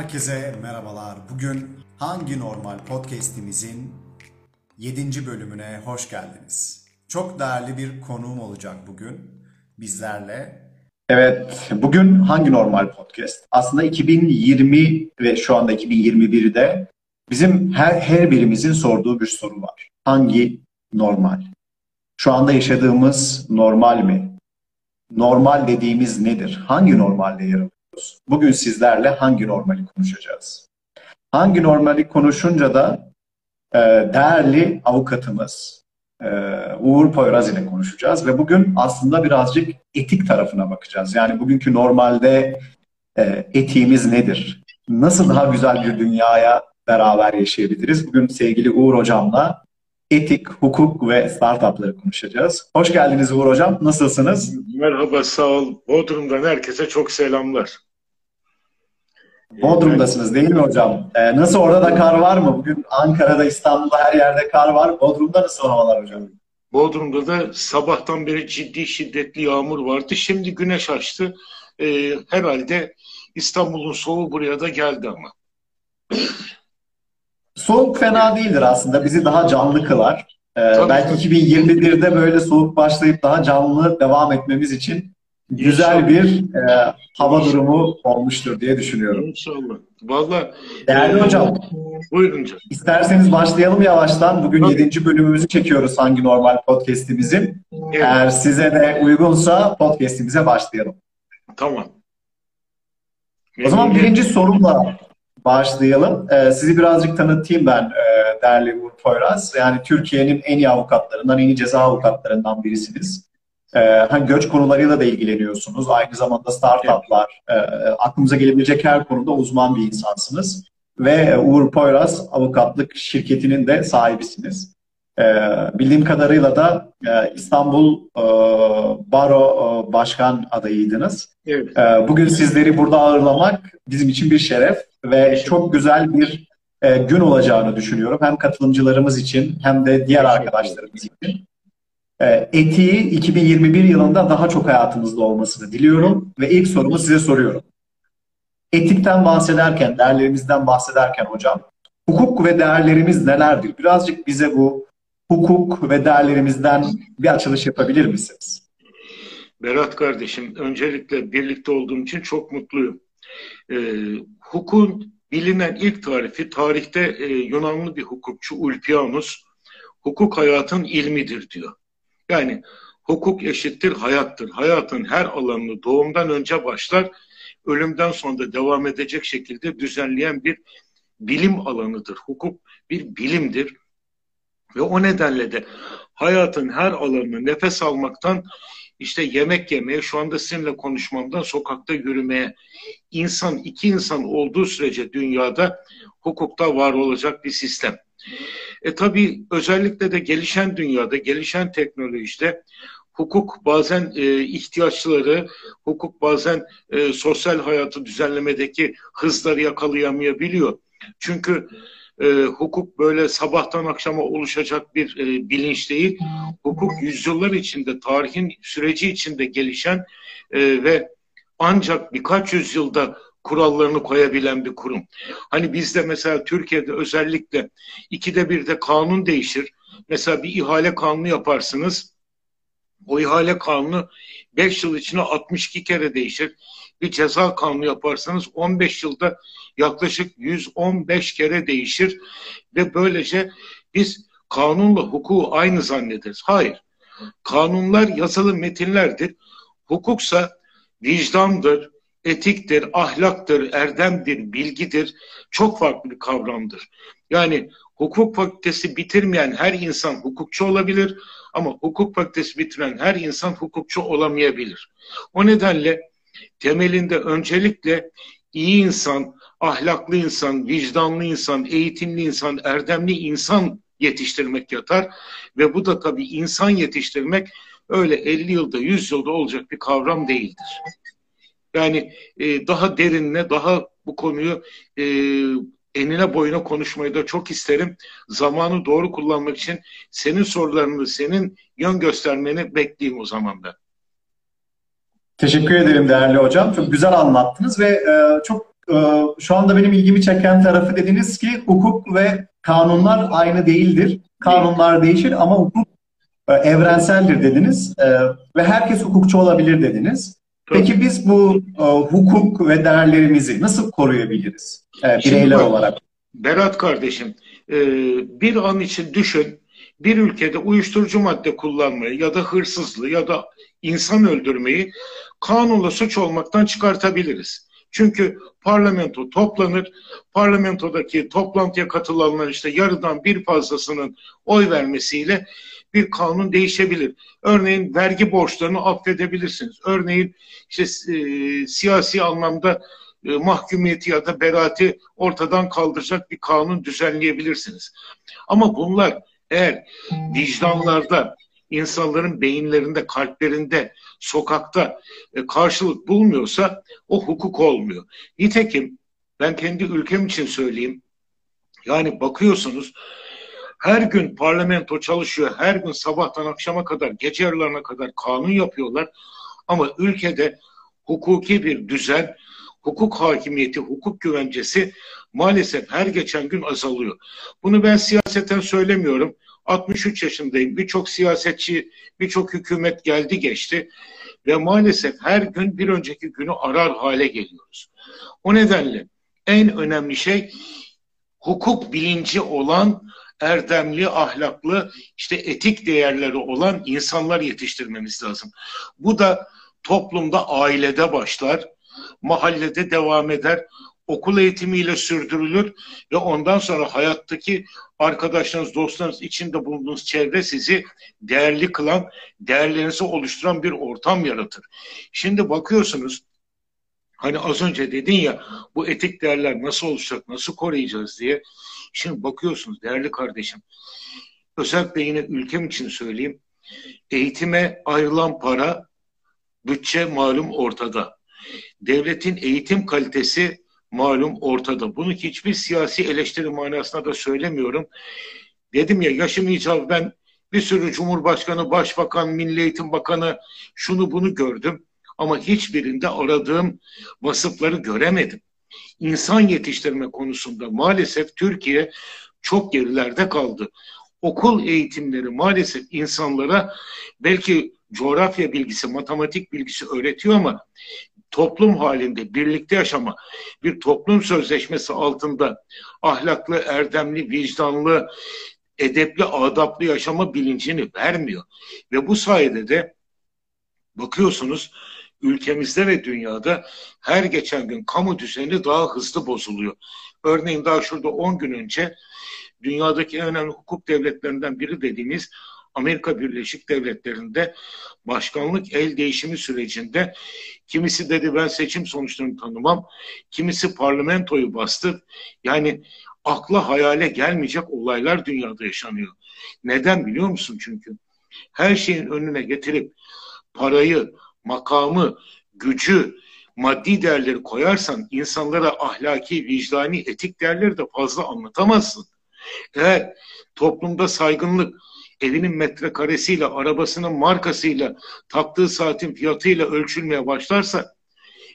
Herkese merhabalar. Bugün Hangi Normal podcast'imizin 7. bölümüne hoş geldiniz. Çok değerli bir konuğum olacak bugün bizlerle. Evet, bugün Hangi Normal podcast? Aslında 2020 ve şu anda 2021'de bizim her, her birimizin sorduğu bir soru var. Hangi normal? Şu anda yaşadığımız normal mi? Normal dediğimiz nedir? Hangi normalde yer alıyoruz? Bugün sizlerle hangi normali konuşacağız? Hangi normali konuşunca da e, değerli avukatımız e, Uğur Poyraz ile konuşacağız ve bugün aslında birazcık etik tarafına bakacağız. Yani bugünkü normalde e, etiğimiz nedir? Nasıl daha güzel bir dünyaya beraber yaşayabiliriz? Bugün sevgili Uğur Hocam'la etik, hukuk ve startupları konuşacağız. Hoş geldiniz Uğur Hocam. Nasılsınız? Merhaba, sağ ol. Bodrum'dan herkese çok selamlar. Bodrum'dasınız değil mi hocam? Ee, nasıl orada da kar var mı? Bugün Ankara'da, İstanbul'da her yerde kar var. Bodrum'da nasıl havalar hocam? Bodrum'da da sabahtan beri ciddi şiddetli yağmur vardı. Şimdi güneş açtı. Ee, herhalde İstanbul'un soğuğu buraya da geldi ama. Soğuk fena değildir aslında. Bizi daha canlı kılar. Ee, belki 2021'de böyle soğuk başlayıp daha canlı devam etmemiz için güzel bir e, hava durumu olmuştur diye düşünüyorum. İnşallah. Valla. Değerli e, hocam. Buyurun canım. İsterseniz başlayalım yavaştan. Bugün Tabii. 7. bölümümüzü çekiyoruz Hangi Normal Podcast'imizin. Evet. Eğer size de uygunsa podcast'imize başlayalım. Tamam. O zaman birinci sorumla başlayalım. Ee, sizi birazcık tanıtayım ben e, değerli Uğur Poyraz. Yani Türkiye'nin en iyi avukatlarından, en iyi ceza avukatlarından birisiniz. E, hani göç konularıyla da ilgileniyorsunuz. Aynı zamanda startuplar, e, aklımıza gelebilecek her konuda uzman bir insansınız. Ve Uğur Poyraz avukatlık şirketinin de sahibisiniz. E, bildiğim kadarıyla da e, İstanbul e, Baro e, Başkan adayıydınız. Evet. E, bugün sizleri burada ağırlamak bizim için bir şeref ve çok güzel bir e, gün olacağını düşünüyorum. Hem katılımcılarımız için hem de diğer arkadaşlarımız için. E, etiği 2021 yılında daha çok hayatımızda olmasını diliyorum ve ilk sorumu size soruyorum. Etikten bahsederken, değerlerimizden bahsederken hocam, hukuk ve değerlerimiz nelerdir? Birazcık bize bu hukuk ve değerlerimizden bir açılış yapabilir misiniz? Berat kardeşim, öncelikle birlikte olduğum için çok mutluyum. Ee, hukukun bilinen ilk tarifi, tarihte e, Yunanlı bir hukukçu Ulpianus, hukuk hayatın ilmidir diyor. Yani hukuk eşittir hayattır. Hayatın her alanını doğumdan önce başlar, ölümden sonra da devam edecek şekilde düzenleyen bir bilim alanıdır. Hukuk bir bilimdir. Ve o nedenle de hayatın her alanını nefes almaktan işte yemek yemeye, şu anda sizinle konuşmamdan sokakta yürümeye, insan, iki insan olduğu sürece dünyada hukukta var olacak bir sistem. E tabii özellikle de gelişen dünyada, gelişen teknolojide hukuk bazen e, ihtiyaçları, hukuk bazen e, sosyal hayatı düzenlemedeki hızları yakalayamayabiliyor. Çünkü e, hukuk böyle sabahtan akşama oluşacak bir e, bilinç değil. Hukuk yüzyıllar içinde, tarihin süreci içinde gelişen e, ve ancak birkaç yüzyılda kurallarını koyabilen bir kurum. Hani bizde mesela Türkiye'de özellikle ikide bir de kanun değişir. Mesela bir ihale kanunu yaparsınız. O ihale kanunu 5 yıl içinde 62 kere değişir. Bir ceza kanunu yaparsanız 15 yılda yaklaşık 115 kere değişir ve böylece biz kanunla hukuku aynı zannederiz. Hayır. Kanunlar yazılı metinlerdir. Hukuksa vicdandır, etiktir, ahlaktır, erdemdir, bilgidir. Çok farklı bir kavramdır. Yani hukuk fakültesi bitirmeyen her insan hukukçu olabilir ama hukuk fakültesi bitiren her insan hukukçu olamayabilir. O nedenle temelinde öncelikle iyi insan, ahlaklı insan, vicdanlı insan, eğitimli insan, erdemli insan yetiştirmek yatar ve bu da tabii insan yetiştirmek öyle 50 yılda 100 yılda olacak bir kavram değildir. Yani e, daha derinle, daha bu konuyu e, enine boyuna konuşmayı da çok isterim. Zamanı doğru kullanmak için senin sorularını, senin yön göstermeni bekleyeyim o zaman ben. Teşekkür ederim değerli hocam. Çok güzel anlattınız ve e, çok e, şu anda benim ilgimi çeken tarafı dediniz ki hukuk ve kanunlar aynı değildir. Kanunlar değişir ama hukuk e, evrenseldir dediniz e, ve herkes hukukçu olabilir dediniz. Peki biz bu hukuk ve değerlerimizi nasıl koruyabiliriz bireyler bak, olarak? Berat kardeşim, bir an için düşün, bir ülkede uyuşturucu madde kullanmayı ya da hırsızlığı ya da insan öldürmeyi kanunla suç olmaktan çıkartabiliriz. Çünkü parlamento toplanır. Parlamentodaki toplantıya katılanlar işte yarıdan bir fazlasının oy vermesiyle bir kanun değişebilir. Örneğin vergi borçlarını affedebilirsiniz. Örneğin işte e, siyasi anlamda e, mahkumiyeti ya da beraati ortadan kaldıracak bir kanun düzenleyebilirsiniz. Ama bunlar eğer vicdanlarda, insanların beyinlerinde, kalplerinde, sokakta e, karşılık bulmuyorsa o hukuk olmuyor. Nitekim ben kendi ülkem için söyleyeyim. Yani bakıyorsunuz her gün parlamento çalışıyor. Her gün sabahtan akşama kadar, gece yarılarına kadar kanun yapıyorlar. Ama ülkede hukuki bir düzen, hukuk hakimiyeti, hukuk güvencesi maalesef her geçen gün azalıyor. Bunu ben siyaseten söylemiyorum. 63 yaşındayım. Birçok siyasetçi, birçok hükümet geldi geçti ve maalesef her gün bir önceki günü arar hale geliyoruz. O nedenle en önemli şey hukuk bilinci olan erdemli, ahlaklı, işte etik değerleri olan insanlar yetiştirmemiz lazım. Bu da toplumda ailede başlar, mahallede devam eder, okul eğitimiyle sürdürülür ve ondan sonra hayattaki arkadaşlarınız, dostlarınız içinde bulunduğunuz çevre sizi değerli kılan, değerlerinizi oluşturan bir ortam yaratır. Şimdi bakıyorsunuz hani az önce dedin ya bu etik değerler nasıl oluşacak, nasıl koruyacağız diye. Şimdi bakıyorsunuz değerli kardeşim. Özellikle yine ülkem için söyleyeyim. Eğitime ayrılan para, bütçe malum ortada. Devletin eğitim kalitesi malum ortada. Bunu hiçbir siyasi eleştiri manasında da söylemiyorum. Dedim ya yaşım icabı ben bir sürü Cumhurbaşkanı, Başbakan, Milli Eğitim Bakanı şunu bunu gördüm. Ama hiçbirinde aradığım vasıfları göremedim. İnsan yetiştirme konusunda maalesef Türkiye çok gerilerde kaldı. Okul eğitimleri maalesef insanlara belki coğrafya bilgisi, matematik bilgisi öğretiyor ama toplum halinde birlikte yaşama, bir toplum sözleşmesi altında ahlaklı, erdemli, vicdanlı, edepli, adaplı yaşama bilincini vermiyor. Ve bu sayede de bakıyorsunuz ülkemizde ve dünyada her geçen gün kamu düzeni daha hızlı bozuluyor. Örneğin daha şurada 10 gün önce dünyadaki en önemli hukuk devletlerinden biri dediğimiz Amerika Birleşik Devletleri'nde başkanlık el değişimi sürecinde kimisi dedi ben seçim sonuçlarını tanımam, kimisi parlamentoyu bastı. Yani akla hayale gelmeyecek olaylar dünyada yaşanıyor. Neden biliyor musun çünkü? Her şeyin önüne getirip parayı, makamı, gücü, maddi değerleri koyarsan insanlara ahlaki, vicdani, etik değerleri de fazla anlatamazsın. Eğer toplumda saygınlık, evinin metrekaresiyle, arabasının markasıyla, taktığı saatin fiyatıyla ölçülmeye başlarsa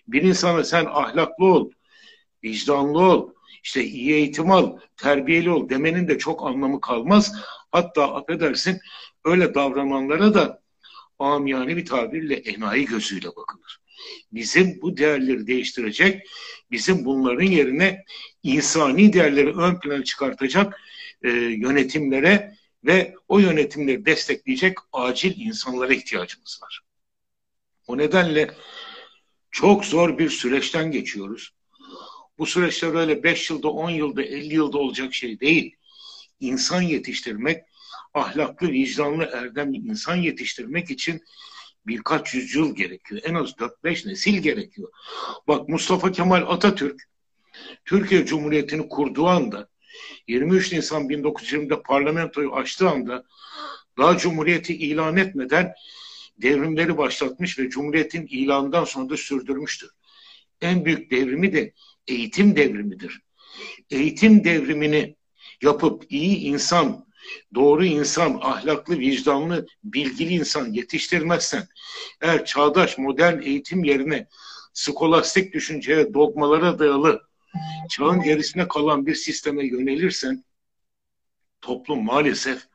bir insana sen ahlaklı ol, vicdanlı ol, işte iyi eğitim al, terbiyeli ol demenin de çok anlamı kalmaz. Hatta affedersin öyle davrananlara da amiyane bir tabirle enayi gözüyle bakılır. Bizim bu değerleri değiştirecek, bizim bunların yerine insani değerleri ön plana çıkartacak e, yönetimlere ve o yönetimleri destekleyecek acil insanlara ihtiyacımız var. O nedenle çok zor bir süreçten geçiyoruz. Bu süreçler öyle 5 yılda, 10 yılda, 50 yılda olacak şey değil. İnsan yetiştirmek, ahlaklı, vicdanlı, erdemli insan yetiştirmek için birkaç yüzyıl gerekiyor. En az 4-5 nesil gerekiyor. Bak Mustafa Kemal Atatürk Türkiye Cumhuriyeti'ni kurduğu anda 23 Nisan 1920'de parlamentoyu açtığı anda daha Cumhuriyeti ilan etmeden devrimleri başlatmış ve Cumhuriyet'in ilanından sonra da sürdürmüştür. En büyük devrimi de eğitim devrimidir. Eğitim devrimini yapıp iyi insan, doğru insan, ahlaklı, vicdanlı, bilgili insan yetiştirmezsen, eğer çağdaş modern eğitim yerine skolastik düşünceye, dogmalara dayalı çağın gerisine kalan bir sisteme yönelirsen toplum maalesef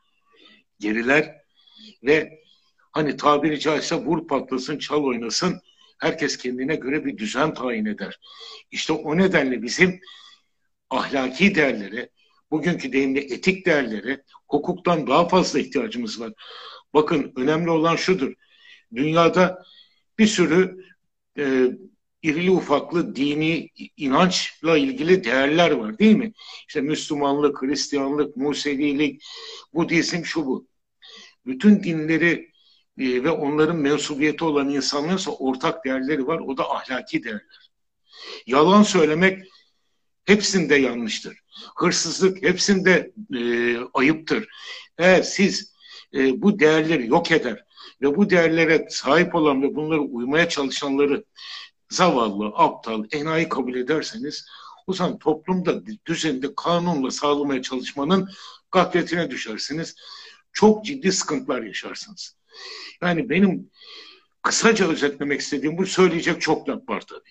geriler ve hani tabiri caizse vur patlasın, çal oynasın herkes kendine göre bir düzen tayin eder. İşte o nedenle bizim ahlaki değerlere, bugünkü deyimle etik değerlere hukuktan daha fazla ihtiyacımız var. Bakın önemli olan şudur. Dünyada bir sürü e, irili ufaklı dini inançla ilgili değerler var değil mi? İşte Müslümanlık, Hristiyanlık, Musevilik, Budizm şu bu. Bütün dinleri e, ve onların mensubiyeti olan insanların ortak değerleri var. O da ahlaki değerler. Yalan söylemek hepsinde yanlıştır. Hırsızlık hepsinde e, ayıptır. Eğer siz e, bu değerleri yok eder ve bu değerlere sahip olan ve bunları uymaya çalışanları zavallı, aptal, enayi kabul ederseniz o zaman toplumda düzeninde kanunla sağlamaya çalışmanın gafletine düşersiniz. Çok ciddi sıkıntılar yaşarsınız. Yani benim kısaca özetlemek istediğim bu söyleyecek çok laf var tabii.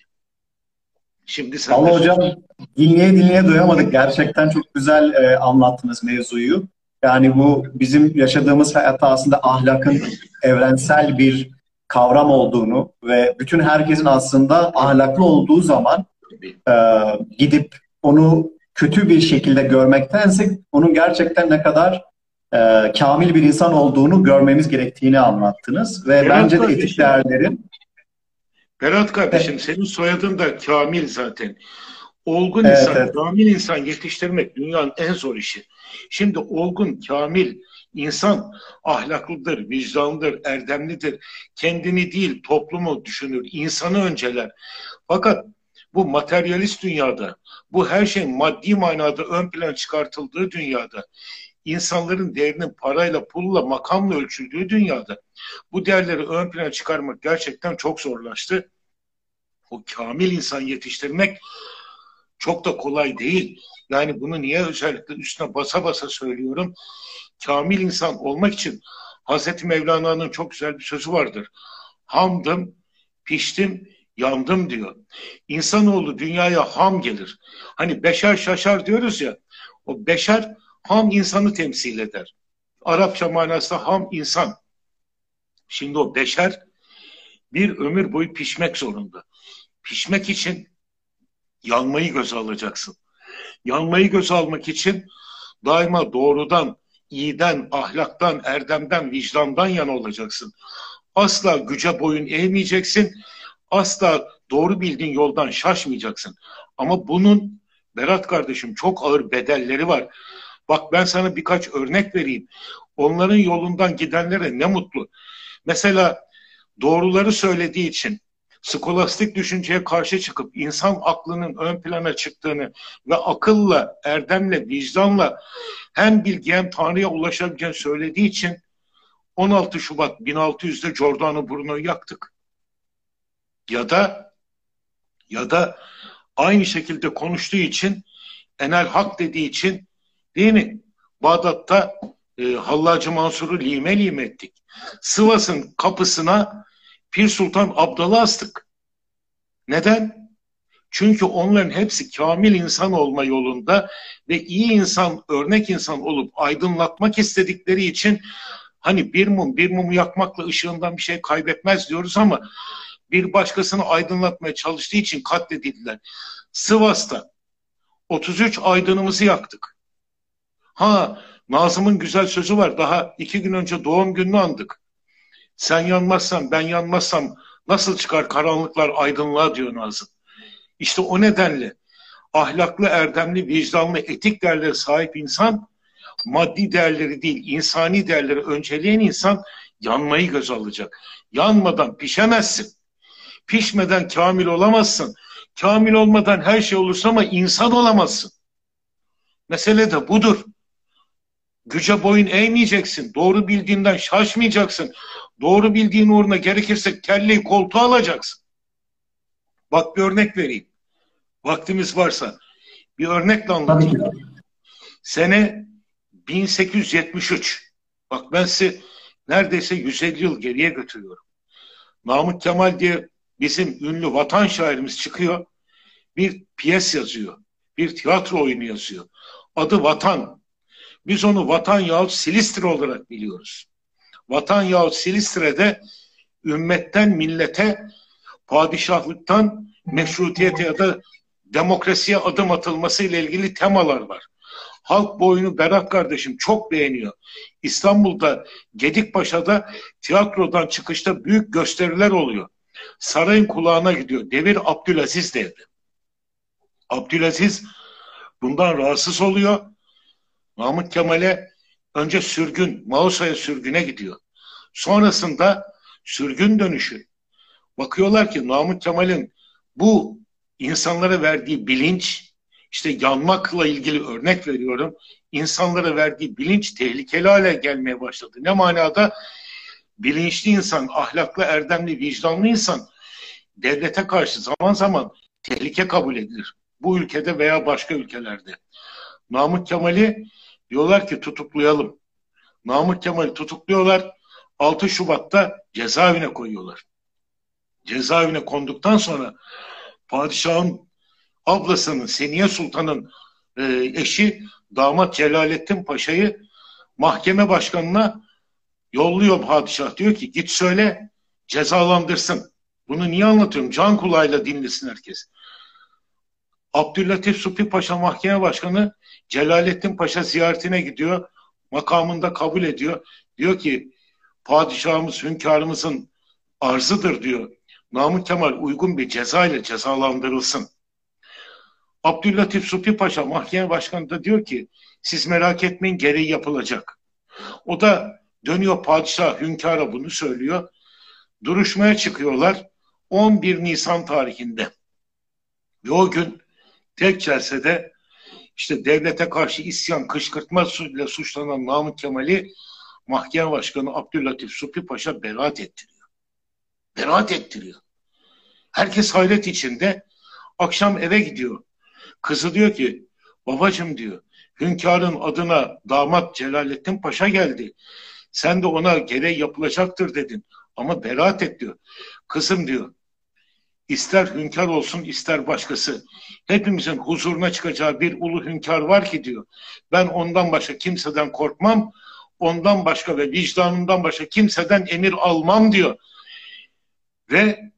Şimdi sen Ama hocam dinleye dinleye doyamadık. Gerçekten çok güzel e, anlattınız mevzuyu. Yani bu bizim yaşadığımız hayatta aslında ahlakın evrensel bir kavram olduğunu ve bütün herkesin aslında ahlaklı olduğu zaman e, gidip onu kötü bir şekilde görmektense onun gerçekten ne kadar e, kamil bir insan olduğunu görmemiz gerektiğini anlattınız. Ve Berat bence de etik değerlerin Berat kardeşim evet. senin soyadın da Kamil zaten. Olgun evet, insan, evet. kamil insan yetiştirmek dünyanın en zor işi. Şimdi olgun, kamil insan ahlaklıdır, vicdanlıdır, erdemlidir. Kendini değil, toplumu düşünür, insanı önceler. Fakat bu materyalist dünyada, bu her şey maddi manada ön plan çıkartıldığı dünyada insanların değerinin parayla, pulla, makamla ölçüldüğü dünyada bu değerleri ön plana çıkarmak gerçekten çok zorlaştı. O kamil insan yetiştirmek çok da kolay değil. Yani bunu niye özellikle üstüne basa basa söylüyorum? Kamil insan olmak için Hazreti Mevlana'nın çok güzel bir sözü vardır. Hamdım, piştim, yandım diyor. İnsanoğlu dünyaya ham gelir. Hani beşer şaşar diyoruz ya. O beşer ham insanı temsil eder. Arapça manası ham insan. Şimdi o beşer bir ömür boyu pişmek zorunda. Pişmek için yanmayı göze alacaksın. Yanmayı göze almak için daima doğrudan, iyiden, ahlaktan, erdemden, vicdandan yana olacaksın. Asla güce boyun eğmeyeceksin. Asla doğru bildiğin yoldan şaşmayacaksın. Ama bunun Berat kardeşim çok ağır bedelleri var. Bak ben sana birkaç örnek vereyim. Onların yolundan gidenlere ne mutlu. Mesela doğruları söylediği için skolastik düşünceye karşı çıkıp insan aklının ön plana çıktığını ve akılla, erdemle, vicdanla hem bilgi hem Tanrı'ya ulaşabileceğini söylediği için 16 Şubat 1600'de Giordano Bruno'yu yaktık. Ya da ya da aynı şekilde konuştuğu için Enel Hak dediği için Değil mi? Bağdat'ta e, Hallacı Mansur'u lime lime ettik. Sivas'ın kapısına Pir Sultan Abdal'ı astık. Neden? Çünkü onların hepsi kamil insan olma yolunda ve iyi insan, örnek insan olup aydınlatmak istedikleri için hani bir mum, bir mumu yakmakla ışığından bir şey kaybetmez diyoruz ama bir başkasını aydınlatmaya çalıştığı için katledildiler. Sivas'ta 33 aydınımızı yaktık. Ha Nazım'ın güzel sözü var. Daha iki gün önce doğum gününü andık. Sen yanmazsan ben yanmazsam nasıl çıkar karanlıklar aydınlığa diyor Nazım. İşte o nedenle ahlaklı, erdemli, vicdanlı, etik değerlere sahip insan maddi değerleri değil, insani değerleri önceleyen insan yanmayı göz alacak. Yanmadan pişemezsin. Pişmeden kamil olamazsın. Kamil olmadan her şey olursa ama insan olamazsın. Mesele de budur. Güce boyun eğmeyeceksin. Doğru bildiğinden şaşmayacaksın. Doğru bildiğin uğruna gerekirse kelleyi koltuğa alacaksın. Bak bir örnek vereyim. Vaktimiz varsa. Bir örnekle anlatayım. Sene 1873. Bak ben size neredeyse 150 yıl geriye götürüyorum. Namık Kemal diye bizim ünlü vatan şairimiz çıkıyor. bir piyes yazıyor. Bir tiyatro oyunu yazıyor. Adı Vatan. Biz onu Vatan yahut Silistre olarak biliyoruz. Vatan yahut Silistre'de ümmetten millete, padişahlıktan meşrutiyete ya da demokrasiye adım atılması ile ilgili temalar var. Halk bu oyunu Berat kardeşim çok beğeniyor. İstanbul'da Gedikpaşa'da tiyatrodan çıkışta büyük gösteriler oluyor. Sarayın kulağına gidiyor. Devir Abdülaziz devri. Abdülaziz bundan rahatsız oluyor. Mahmut Kemal'e önce sürgün, Mausa'ya sürgüne gidiyor. Sonrasında sürgün dönüşü. Bakıyorlar ki Mahmut Kemal'in bu insanlara verdiği bilinç, işte yanmakla ilgili örnek veriyorum, insanlara verdiği bilinç tehlikeli hale gelmeye başladı. Ne manada? Bilinçli insan, ahlaklı, erdemli, vicdanlı insan devlete karşı zaman zaman tehlike kabul edilir. Bu ülkede veya başka ülkelerde. Namık Kemal'i diyorlar ki tutuklayalım. Namık Kemal'i tutukluyorlar. 6 Şubat'ta cezaevine koyuyorlar. Cezaevine konduktan sonra padişahın ablasının Seniye Sultan'ın e, eşi damat Celalettin Paşa'yı mahkeme başkanına yolluyor padişah. Diyor ki git söyle cezalandırsın. Bunu niye anlatıyorum? Can kulağıyla dinlesin herkes. Abdüllatif Supi Paşa mahkeme başkanı Celalettin Paşa ziyaretine gidiyor. Makamında kabul ediyor. Diyor ki padişahımız hünkârımızın arzıdır diyor. Namık Kemal uygun bir ceza ile cezalandırılsın. Abdüllatif Supi Paşa mahkeme başkanı da diyor ki siz merak etmeyin gereği yapılacak. O da dönüyor padişah hünkâra bunu söylüyor. Duruşmaya çıkıyorlar 11 Nisan tarihinde. Ve o gün tek celsede işte devlete karşı isyan kışkırtma ile suçlanan Namık Kemal'i mahkeme başkanı Abdüllatif Supi Paşa beraat ettiriyor. Beraat ettiriyor. Herkes hayret içinde. Akşam eve gidiyor. Kızı diyor ki babacım diyor hünkârın adına damat Celalettin Paşa geldi. Sen de ona gereği yapılacaktır dedin. Ama beraat et diyor. Kızım diyor ister hünkâr olsun ister başkası. Hepimizin huzuruna çıkacağı bir ulu hünkâr var ki diyor. Ben ondan başka kimseden korkmam. Ondan başka ve vicdanımdan başka kimseden emir almam diyor. Ve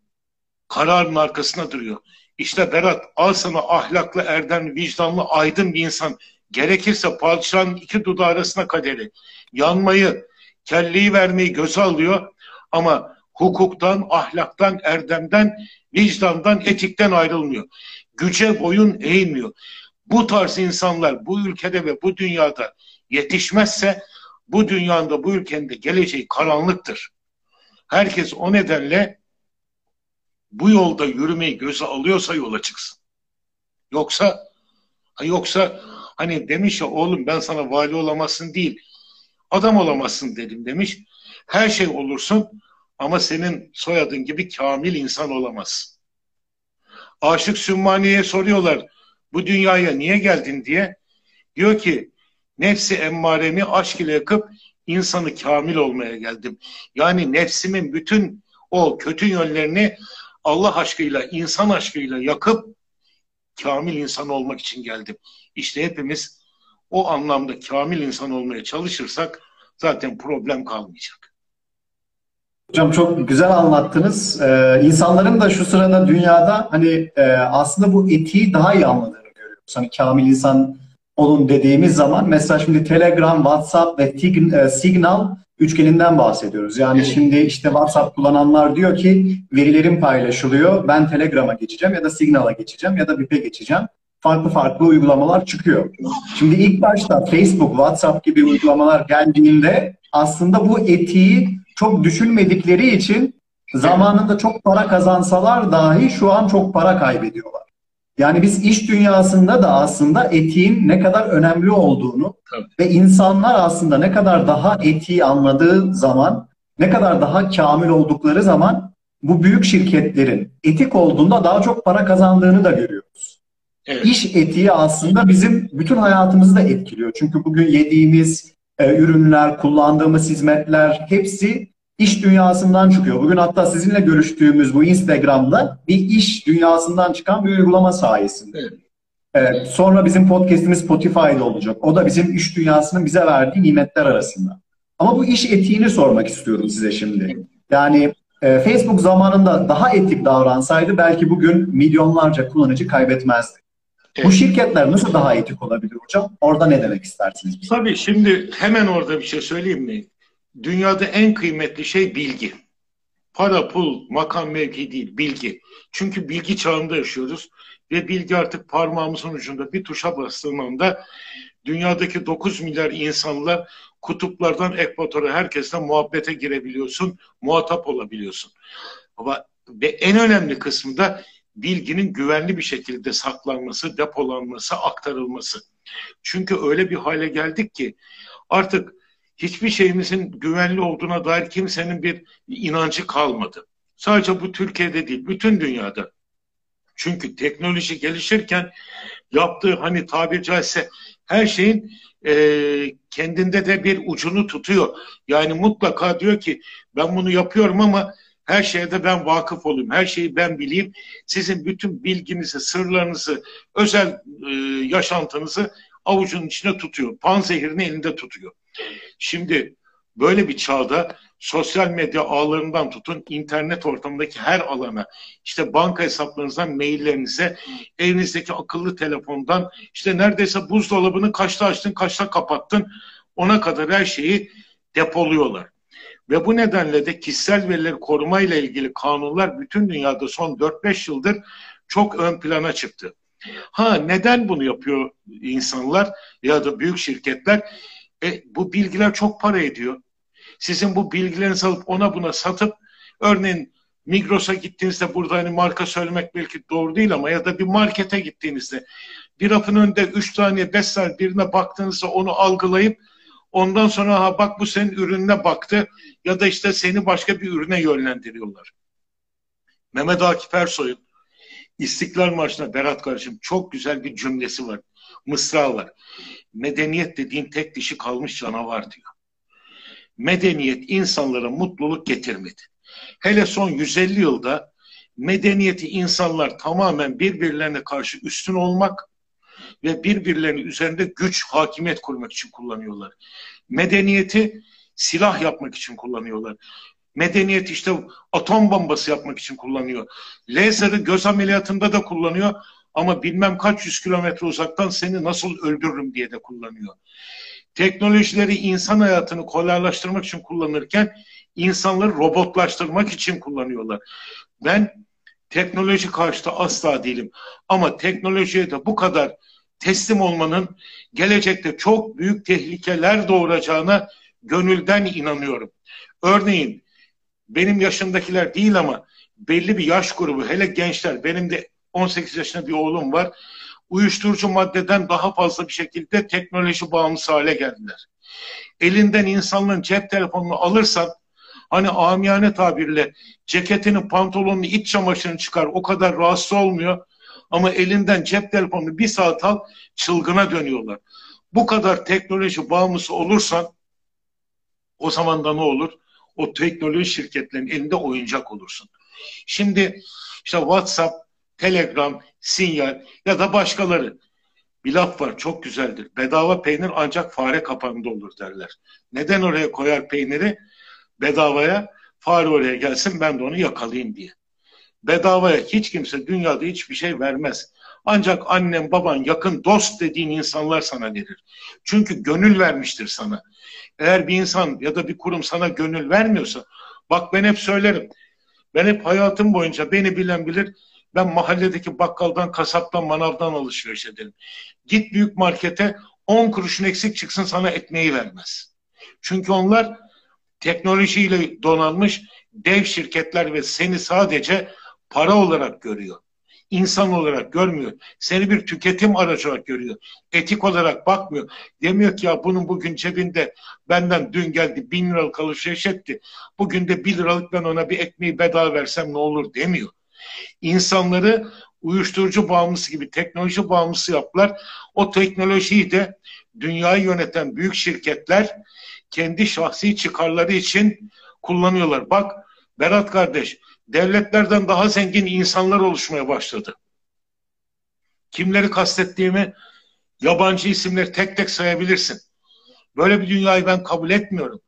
kararın arkasına duruyor. İşte Berat al sana ahlaklı, erdemli, vicdanlı, aydın bir insan. Gerekirse padişahın iki dudağı arasına kaderi. Yanmayı, kelleyi vermeyi göze alıyor. Ama hukuktan, ahlaktan, erdemden, vicdandan, etikten ayrılmıyor. Güce boyun eğmiyor. Bu tarz insanlar bu ülkede ve bu dünyada yetişmezse bu dünyada, bu ülkenin de geleceği karanlıktır. Herkes o nedenle bu yolda yürümeyi göze alıyorsa yola çıksın. Yoksa yoksa hani demiş ya oğlum ben sana vali olamazsın değil. Adam olamazsın dedim demiş. Her şey olursun ama senin soyadın gibi kamil insan olamaz. Aşık Sümmani'ye soruyorlar bu dünyaya niye geldin diye. Diyor ki nefsi emmaremi aşk ile yakıp insanı kamil olmaya geldim. Yani nefsimin bütün o kötü yönlerini Allah aşkıyla, insan aşkıyla yakıp kamil insan olmak için geldim. İşte hepimiz o anlamda kamil insan olmaya çalışırsak zaten problem kalmayacak. Hocam çok güzel anlattınız. Ee, insanların da şu sırada dünyada hani e, aslında bu etiği daha iyi anladığını görüyoruz. Hani kamil insan olun dediğimiz zaman mesela şimdi Telegram, WhatsApp ve e, Signal üçgeninden bahsediyoruz. Yani şimdi işte WhatsApp kullananlar diyor ki verilerim paylaşılıyor. Ben Telegram'a geçeceğim ya da Signal'a geçeceğim ya da BIP'e geçeceğim. Farklı farklı uygulamalar çıkıyor. Şimdi ilk başta Facebook, WhatsApp gibi uygulamalar geldiğinde aslında bu etiği çok düşünmedikleri için zamanında çok para kazansalar dahi şu an çok para kaybediyorlar. Yani biz iş dünyasında da aslında etiğin ne kadar önemli olduğunu Tabii. ve insanlar aslında ne kadar daha etiği anladığı zaman, ne kadar daha kamil oldukları zaman bu büyük şirketlerin etik olduğunda daha çok para kazandığını da görüyoruz. Evet. İş etiği aslında bizim bütün hayatımızı da etkiliyor. Çünkü bugün yediğimiz e, ürünler, kullandığımız hizmetler hepsi iş dünyasından çıkıyor. Bugün hatta sizinle görüştüğümüz bu Instagram'da bir iş dünyasından çıkan bir uygulama sayesinde. Evet. Evet, sonra bizim podcast'imiz Spotify'da olacak. O da bizim iş dünyasının bize verdiği nimetler arasında. Ama bu iş etiğini sormak istiyorum size şimdi. Yani e, Facebook zamanında daha etik davransaydı belki bugün milyonlarca kullanıcı kaybetmezdi. Evet. Bu şirketler nasıl daha etik olabilir hocam? Orada ne demek istersiniz? Tabii şimdi hemen orada bir şey söyleyeyim mi? Dünyada en kıymetli şey bilgi. Para, pul, makam, mevki değil, bilgi. Çünkü bilgi çağında yaşıyoruz ve bilgi artık parmağımızın ucunda bir tuşa bastığım anda dünyadaki 9 milyar insanla kutuplardan ekvatora herkesle muhabbete girebiliyorsun, muhatap olabiliyorsun. Ama ve en önemli kısmı da bilginin güvenli bir şekilde saklanması, depolanması, aktarılması. Çünkü öyle bir hale geldik ki artık hiçbir şeyimizin güvenli olduğuna dair kimsenin bir inancı kalmadı. Sadece bu Türkiye'de değil, bütün dünyada. Çünkü teknoloji gelişirken yaptığı hani tabiri caizse her şeyin e, kendinde de bir ucunu tutuyor. Yani mutlaka diyor ki ben bunu yapıyorum ama her şeye de ben vakıf olayım. Her şeyi ben bileyim. Sizin bütün bilginizi, sırlarınızı, özel e, yaşantınızı avucunun içine tutuyor. Panzehirini elinde tutuyor. Şimdi böyle bir çağda sosyal medya ağlarından tutun internet ortamındaki her alana işte banka hesaplarınızdan maillerinize evinizdeki akıllı telefondan işte neredeyse buzdolabını kaçta açtın kaçta kapattın ona kadar her şeyi depoluyorlar. Ve bu nedenle de kişisel verileri koruma ile ilgili kanunlar bütün dünyada son 4-5 yıldır çok ön plana çıktı. Ha neden bunu yapıyor insanlar ya da büyük şirketler? E, bu bilgiler çok para ediyor. Sizin bu bilgilerinizi alıp ona buna satıp örneğin Migros'a gittiğinizde burada hani marka söylemek belki doğru değil ama ya da bir markete gittiğinizde bir rafın önünde 3 tane 5 tane birine baktığınızda onu algılayıp ondan sonra ha bak bu senin ürününe baktı ya da işte seni başka bir ürüne yönlendiriyorlar. Mehmet Akif Ersoy'un İstiklal Marşı'na Berat kardeşim çok güzel bir cümlesi var. Mısra var. Medeniyet dediğin tek dişi kalmış canavar diyor medeniyet insanlara mutluluk getirmedi. Hele son 150 yılda medeniyeti insanlar tamamen birbirlerine karşı üstün olmak ve birbirlerinin üzerinde güç, hakimiyet kurmak için kullanıyorlar. Medeniyeti silah yapmak için kullanıyorlar. Medeniyet işte atom bombası yapmak için kullanıyor. Laser'ı göz ameliyatında da kullanıyor ama bilmem kaç yüz kilometre uzaktan seni nasıl öldürürüm diye de kullanıyor teknolojileri insan hayatını kolaylaştırmak için kullanırken insanları robotlaştırmak için kullanıyorlar. Ben teknoloji karşıtı asla değilim. Ama teknolojiye de bu kadar teslim olmanın gelecekte çok büyük tehlikeler doğuracağına gönülden inanıyorum. Örneğin benim yaşımdakiler değil ama belli bir yaş grubu hele gençler benim de 18 yaşında bir oğlum var uyuşturucu maddeden daha fazla bir şekilde teknoloji bağımlısı hale geldiler. Elinden insanlığın cep telefonunu alırsan hani amiyane tabirle ceketini, pantolonunu, iç çamaşırını çıkar o kadar rahatsız olmuyor. Ama elinden cep telefonunu bir saat al çılgına dönüyorlar. Bu kadar teknoloji bağımlısı olursan o zaman da ne olur? O teknoloji şirketlerinin elinde oyuncak olursun. Şimdi işte WhatsApp, Telegram, Sinyal ya da başkaları. Bir laf var çok güzeldir. Bedava peynir ancak fare kapağında olur derler. Neden oraya koyar peyniri? Bedavaya fare oraya gelsin ben de onu yakalayayım diye. Bedavaya hiç kimse dünyada hiçbir şey vermez. Ancak annem, baban, yakın dost dediğin insanlar sana verir. Çünkü gönül vermiştir sana. Eğer bir insan ya da bir kurum sana gönül vermiyorsa, bak ben hep söylerim. Ben hep hayatım boyunca beni bilen bilir ben mahalledeki bakkaldan, kasaptan, manavdan alışveriş ederim. Git büyük markete 10 kuruşun eksik çıksın sana ekmeği vermez. Çünkü onlar teknolojiyle donanmış dev şirketler ve seni sadece para olarak görüyor. İnsan olarak görmüyor. Seni bir tüketim aracı olarak görüyor. Etik olarak bakmıyor. Demiyor ki ya bunun bugün cebinde benden dün geldi bin liralık alışveriş etti. Bugün de bir liralık ben ona bir ekmeği bedava versem ne olur demiyor. İnsanları uyuşturucu bağımlısı gibi teknoloji bağımlısı yaptılar. O teknolojiyi de dünyayı yöneten büyük şirketler kendi şahsi çıkarları için kullanıyorlar. Bak Berat kardeş, devletlerden daha zengin insanlar oluşmaya başladı. Kimleri kastettiğimi yabancı isimleri tek tek sayabilirsin. Böyle bir dünyayı ben kabul etmiyorum.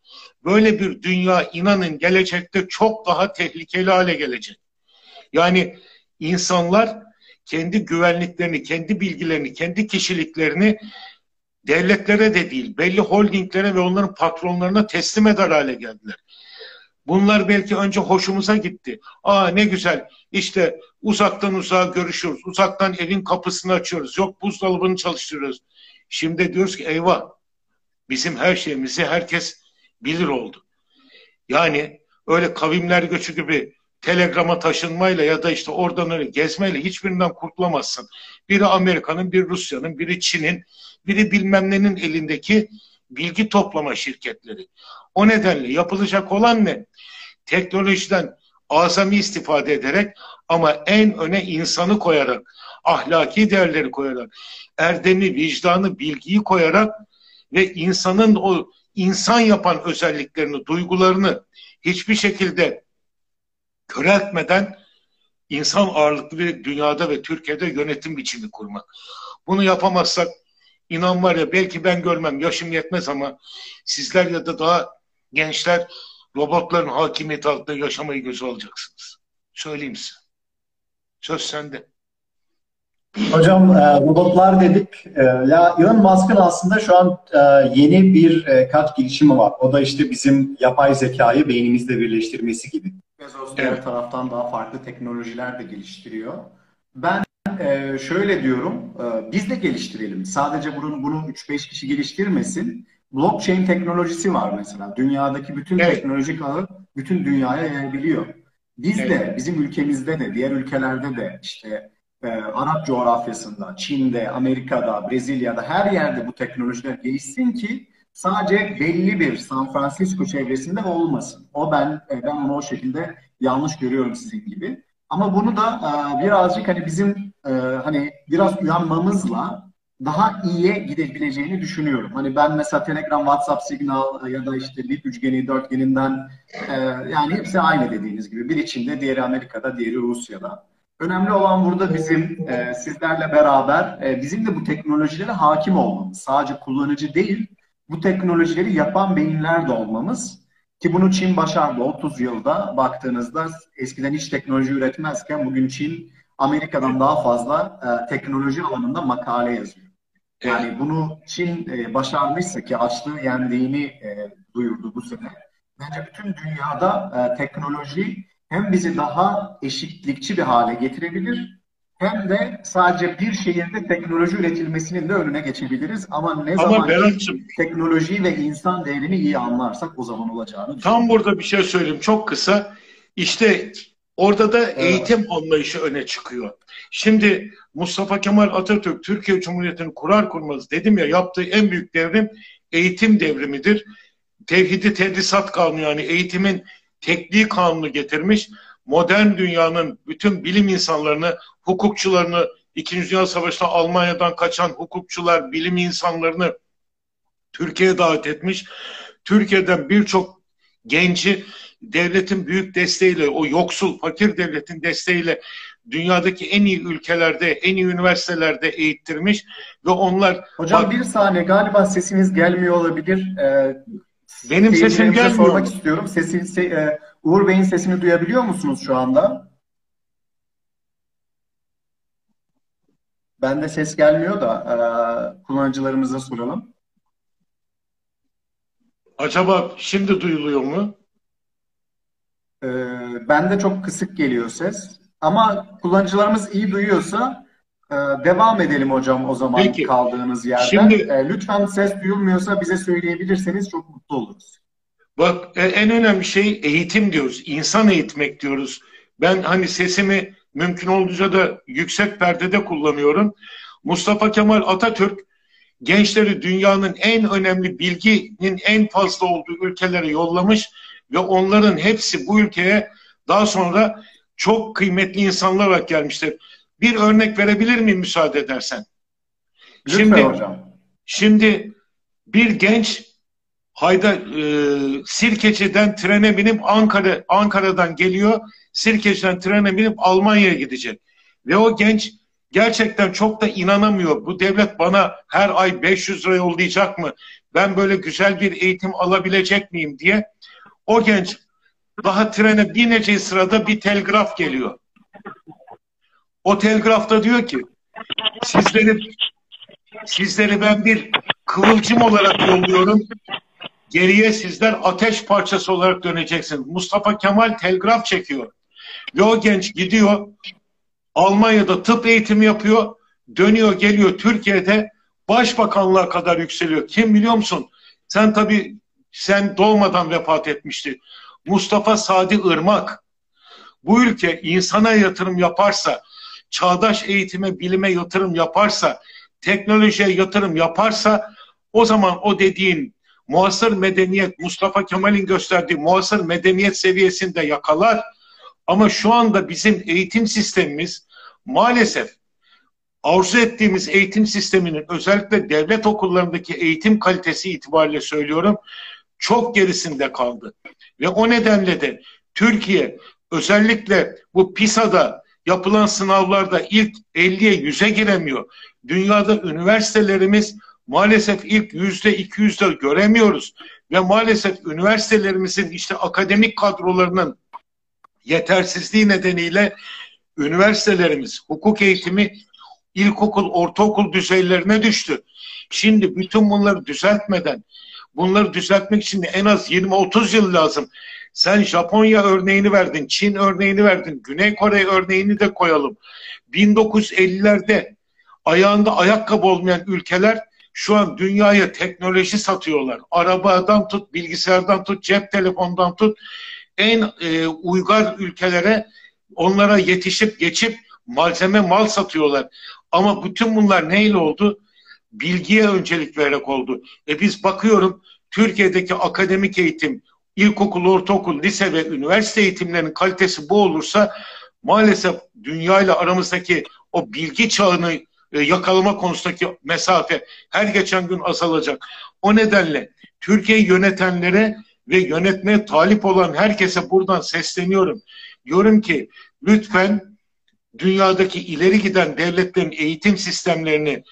Böyle bir dünya inanın gelecekte çok daha tehlikeli hale gelecek. Yani insanlar kendi güvenliklerini, kendi bilgilerini, kendi kişiliklerini devletlere de değil, belli holdinglere ve onların patronlarına teslim eder hale geldiler. Bunlar belki önce hoşumuza gitti. Aa ne güzel işte uzaktan uzağa görüşüyoruz. Uzaktan evin kapısını açıyoruz. Yok buzdolabını çalıştırıyoruz. Şimdi diyoruz ki eyvah bizim her şeyimizi herkes bilir oldu. Yani öyle kavimler göçü gibi telegrama taşınmayla ya da işte oradan öyle gezmeyle hiçbirinden kurtulamazsın. Biri Amerika'nın, biri Rusya'nın, biri Çin'in, biri bilmem nenin elindeki bilgi toplama şirketleri. O nedenle yapılacak olan ne? Teknolojiden azami istifade ederek ama en öne insanı koyarak, ahlaki değerleri koyarak, erdemi, vicdanı, bilgiyi koyarak ve insanın o insan yapan özelliklerini, duygularını hiçbir şekilde köreltmeden insan ağırlıklı bir dünyada ve Türkiye'de yönetim biçimi kurmak. Bunu yapamazsak inan var ya belki ben görmem yaşım yetmez ama sizler ya da daha gençler robotların hakimiyeti altında yaşamayı göze alacaksınız. Söyleyeyim size. Söz sende. Hocam e, robotlar dedik. E, ya Elon Musk'ın aslında şu an e, yeni bir kaç girişimi var. O da işte bizim yapay zekayı beynimizle birleştirmesi gibi. Bezos diğer evet. taraftan daha farklı teknolojiler de geliştiriyor. Ben şöyle diyorum, biz de geliştirelim. Sadece bunu, bunu 3-5 kişi geliştirmesin. Blockchain teknolojisi var mesela. Dünyadaki bütün evet. teknolojik ağı bütün dünyaya yayabiliyor. Biz evet. de, bizim ülkemizde de, diğer ülkelerde de işte e, Arap coğrafyasında, Çin'de, Amerika'da, Brezilya'da her yerde bu teknolojiler gelişsin ki sadece belli bir San Francisco çevresinde olmasın. O ben e, ben onu o şekilde yanlış görüyorum sizin gibi. Ama bunu da e, birazcık hani bizim e, hani biraz uyanmamızla daha iyiye gidebileceğini düşünüyorum. Hani ben mesela Telegram, WhatsApp, Signal ya da işte bir üçgeni, dörtgeninden yani hepsi aynı dediğiniz gibi. Bir içinde, diğeri Amerika'da, diğeri Rusya'da. Önemli olan burada bizim sizlerle beraber bizim de bu teknolojilere hakim olmamız. Sadece kullanıcı değil, bu teknolojileri yapan beyinler de olmamız. Ki bunu Çin başardı 30 yılda baktığınızda eskiden hiç teknoloji üretmezken bugün Çin Amerika'dan daha fazla e, teknoloji alanında makale yazıyor. Yani bunu Çin e, başarmışsa ki açlığı yendiğini e, duyurdu bu sene. Bence bütün dünyada e, teknoloji hem bizi daha eşitlikçi bir hale getirebilir hem de sadece bir şehirde teknoloji üretilmesinin de önüne geçebiliriz. Ama ne Ama zaman Berat'cığım, teknolojiyi ve insan değerini iyi anlarsak o zaman olacağını Tam burada bir şey söyleyeyim çok kısa. İşte orada da evet. eğitim anlayışı öne çıkıyor. Şimdi Mustafa Kemal Atatürk Türkiye Cumhuriyeti'ni kurar kurmaz dedim ya yaptığı en büyük devrim eğitim devrimidir. Tevhidi tedrisat kanunu yani eğitimin tekniği kanunu getirmiş. Modern dünyanın bütün bilim insanlarını, hukukçularını, İkinci Dünya Savaşı'nda Almanya'dan kaçan hukukçular, bilim insanlarını Türkiye'ye davet etmiş. Türkiye'den birçok genci devletin büyük desteğiyle, o yoksul, fakir devletin desteğiyle dünyadaki en iyi ülkelerde, en iyi üniversitelerde eğittirmiş ve onlar... Hocam bir saniye galiba sesiniz gelmiyor olabilir. Ee, benim sesim gelmiyor. sormak istiyorum. Sesi, se, e, Uğur Bey'in sesini duyabiliyor musunuz şu anda? Ben de ses gelmiyor da e, kullanıcılarımıza soralım. Acaba şimdi duyuluyor mu? E, ben de çok kısık geliyor ses. Ama kullanıcılarımız iyi duyuyorsa e, devam edelim hocam o zaman Peki. kaldığınız yerden. Şimdi, e, lütfen ses duyulmuyorsa bize söyleyebilirseniz çok mutlu oluruz. Bak e, en önemli şey eğitim diyoruz. İnsan eğitmek diyoruz. Ben hani sesimi mümkün olduğunca da yüksek perdede kullanıyorum. Mustafa Kemal Atatürk gençleri dünyanın en önemli bilginin en fazla olduğu ülkelere yollamış ve onların hepsi bu ülkeye daha sonra çok kıymetli insanlar olarak gelmiştir. Bir örnek verebilir miyim müsaade edersen? Lütfen şimdi, hocam. Şimdi bir genç Hayda e, Sirkeci'den trene binip Ankara Ankara'dan geliyor. Sirkeci'den trene binip Almanya'ya gidecek. Ve o genç gerçekten çok da inanamıyor. Bu devlet bana her ay 500 lira yollayacak mı? Ben böyle güzel bir eğitim alabilecek miyim diye. O genç daha trene bineceği sırada bir telgraf geliyor. O telgrafta diyor ki sizleri sizleri ben bir kıvılcım olarak yolluyorum. Geriye sizler ateş parçası olarak döneceksiniz. Mustafa Kemal telgraf çekiyor. Ve o genç gidiyor Almanya'da tıp eğitimi yapıyor. Dönüyor geliyor Türkiye'de başbakanlığa kadar yükseliyor. Kim biliyor musun? Sen tabii sen doğmadan vefat etmişti. Mustafa Sadi Irmak. Bu ülke insana yatırım yaparsa, çağdaş eğitime, bilime yatırım yaparsa, teknolojiye yatırım yaparsa o zaman o dediğin muasır medeniyet, Mustafa Kemal'in gösterdiği muasır medeniyet seviyesinde yakalar. Ama şu anda bizim eğitim sistemimiz maalesef arzu ettiğimiz eğitim sisteminin özellikle devlet okullarındaki eğitim kalitesi itibariyle söylüyorum çok gerisinde kaldı. Ve o nedenle de Türkiye özellikle bu PISA'da yapılan sınavlarda ilk 50'ye 100'e giremiyor. Dünyada üniversitelerimiz maalesef ilk yüzde 200'de göremiyoruz. Ve maalesef üniversitelerimizin işte akademik kadrolarının yetersizliği nedeniyle üniversitelerimiz hukuk eğitimi ilkokul, ortaokul düzeylerine düştü. Şimdi bütün bunları düzeltmeden, bunları düzeltmek için en az 20-30 yıl lazım. Sen Japonya örneğini verdin, Çin örneğini verdin, Güney Kore örneğini de koyalım. 1950'lerde ayağında ayakkabı olmayan ülkeler şu an dünyaya teknoloji satıyorlar. Arabadan tut, bilgisayardan tut, cep telefondan tut. En e, uygar ülkelere onlara yetişip geçip malzeme mal satıyorlar. Ama bütün bunlar neyle oldu? Bilgiye öncelik vererek oldu. E biz bakıyorum Türkiye'deki akademik eğitim, ilkokul, ortaokul, lise ve üniversite eğitimlerinin kalitesi bu olursa maalesef dünya ile aramızdaki o bilgi çağını yakalama konusundaki mesafe her geçen gün azalacak. O nedenle Türkiye yönetenlere ve yönetmeye talip olan herkese buradan sesleniyorum. Diyorum ki lütfen dünyadaki ileri giden devletlerin eğitim sistemlerini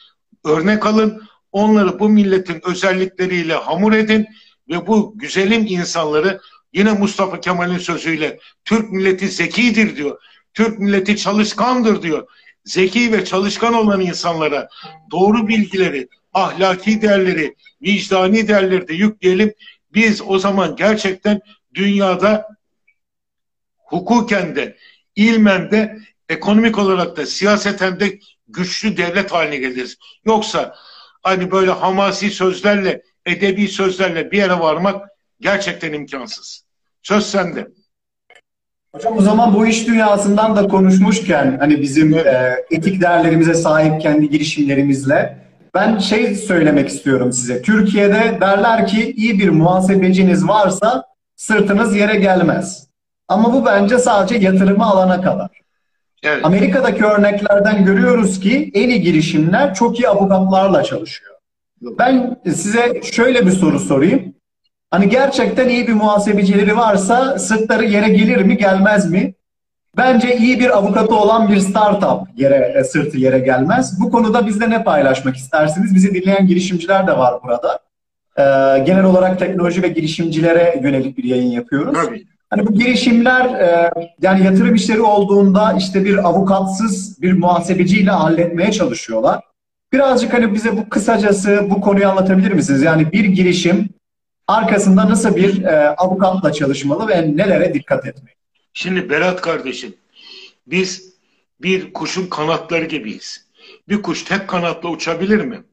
örnek alın. Onları bu milletin özellikleriyle hamur edin ve bu güzelim insanları yine Mustafa Kemal'in sözüyle Türk milleti zekidir diyor. Türk milleti çalışkandır diyor. Zeki ve çalışkan olan insanlara doğru bilgileri, ahlaki değerleri, vicdani değerleri de yükleyelim. Biz o zaman gerçekten dünyada hukuken de, ilmen de, ekonomik olarak da, siyaseten de güçlü devlet haline geliriz. Yoksa hani böyle hamasi sözlerle, edebi sözlerle bir yere varmak gerçekten imkansız. Söz sende. Hocam o zaman bu iş dünyasından da konuşmuşken hani bizim e, etik değerlerimize sahip kendi girişimlerimizle ben şey söylemek istiyorum size. Türkiye'de derler ki iyi bir muhasebeciniz varsa sırtınız yere gelmez. Ama bu bence sadece yatırımı alana kadar. Evet. Amerika'daki örneklerden görüyoruz ki en iyi girişimler çok iyi avukatlarla çalışıyor. Ben size şöyle bir soru sorayım. Hani gerçekten iyi bir muhasebecileri varsa sırtları yere gelir mi gelmez mi? Bence iyi bir avukatı olan bir startup yere e, sırtı yere gelmez. Bu konuda bizde ne paylaşmak istersiniz? Bizi dinleyen girişimciler de var burada. Ee, genel olarak teknoloji ve girişimcilere yönelik bir yayın yapıyoruz. Tabii. Hani bu girişimler e, yani yatırım işleri olduğunda işte bir avukatsız bir muhasebeciyle halletmeye çalışıyorlar. Birazcık hani bize bu kısacası bu konuyu anlatabilir misiniz? Yani bir girişim arkasında nasıl bir e, avukatla çalışmalı ve nelere dikkat etmeli? Şimdi Berat kardeşim biz bir kuşun kanatları gibiyiz. Bir kuş tek kanatla uçabilir mi?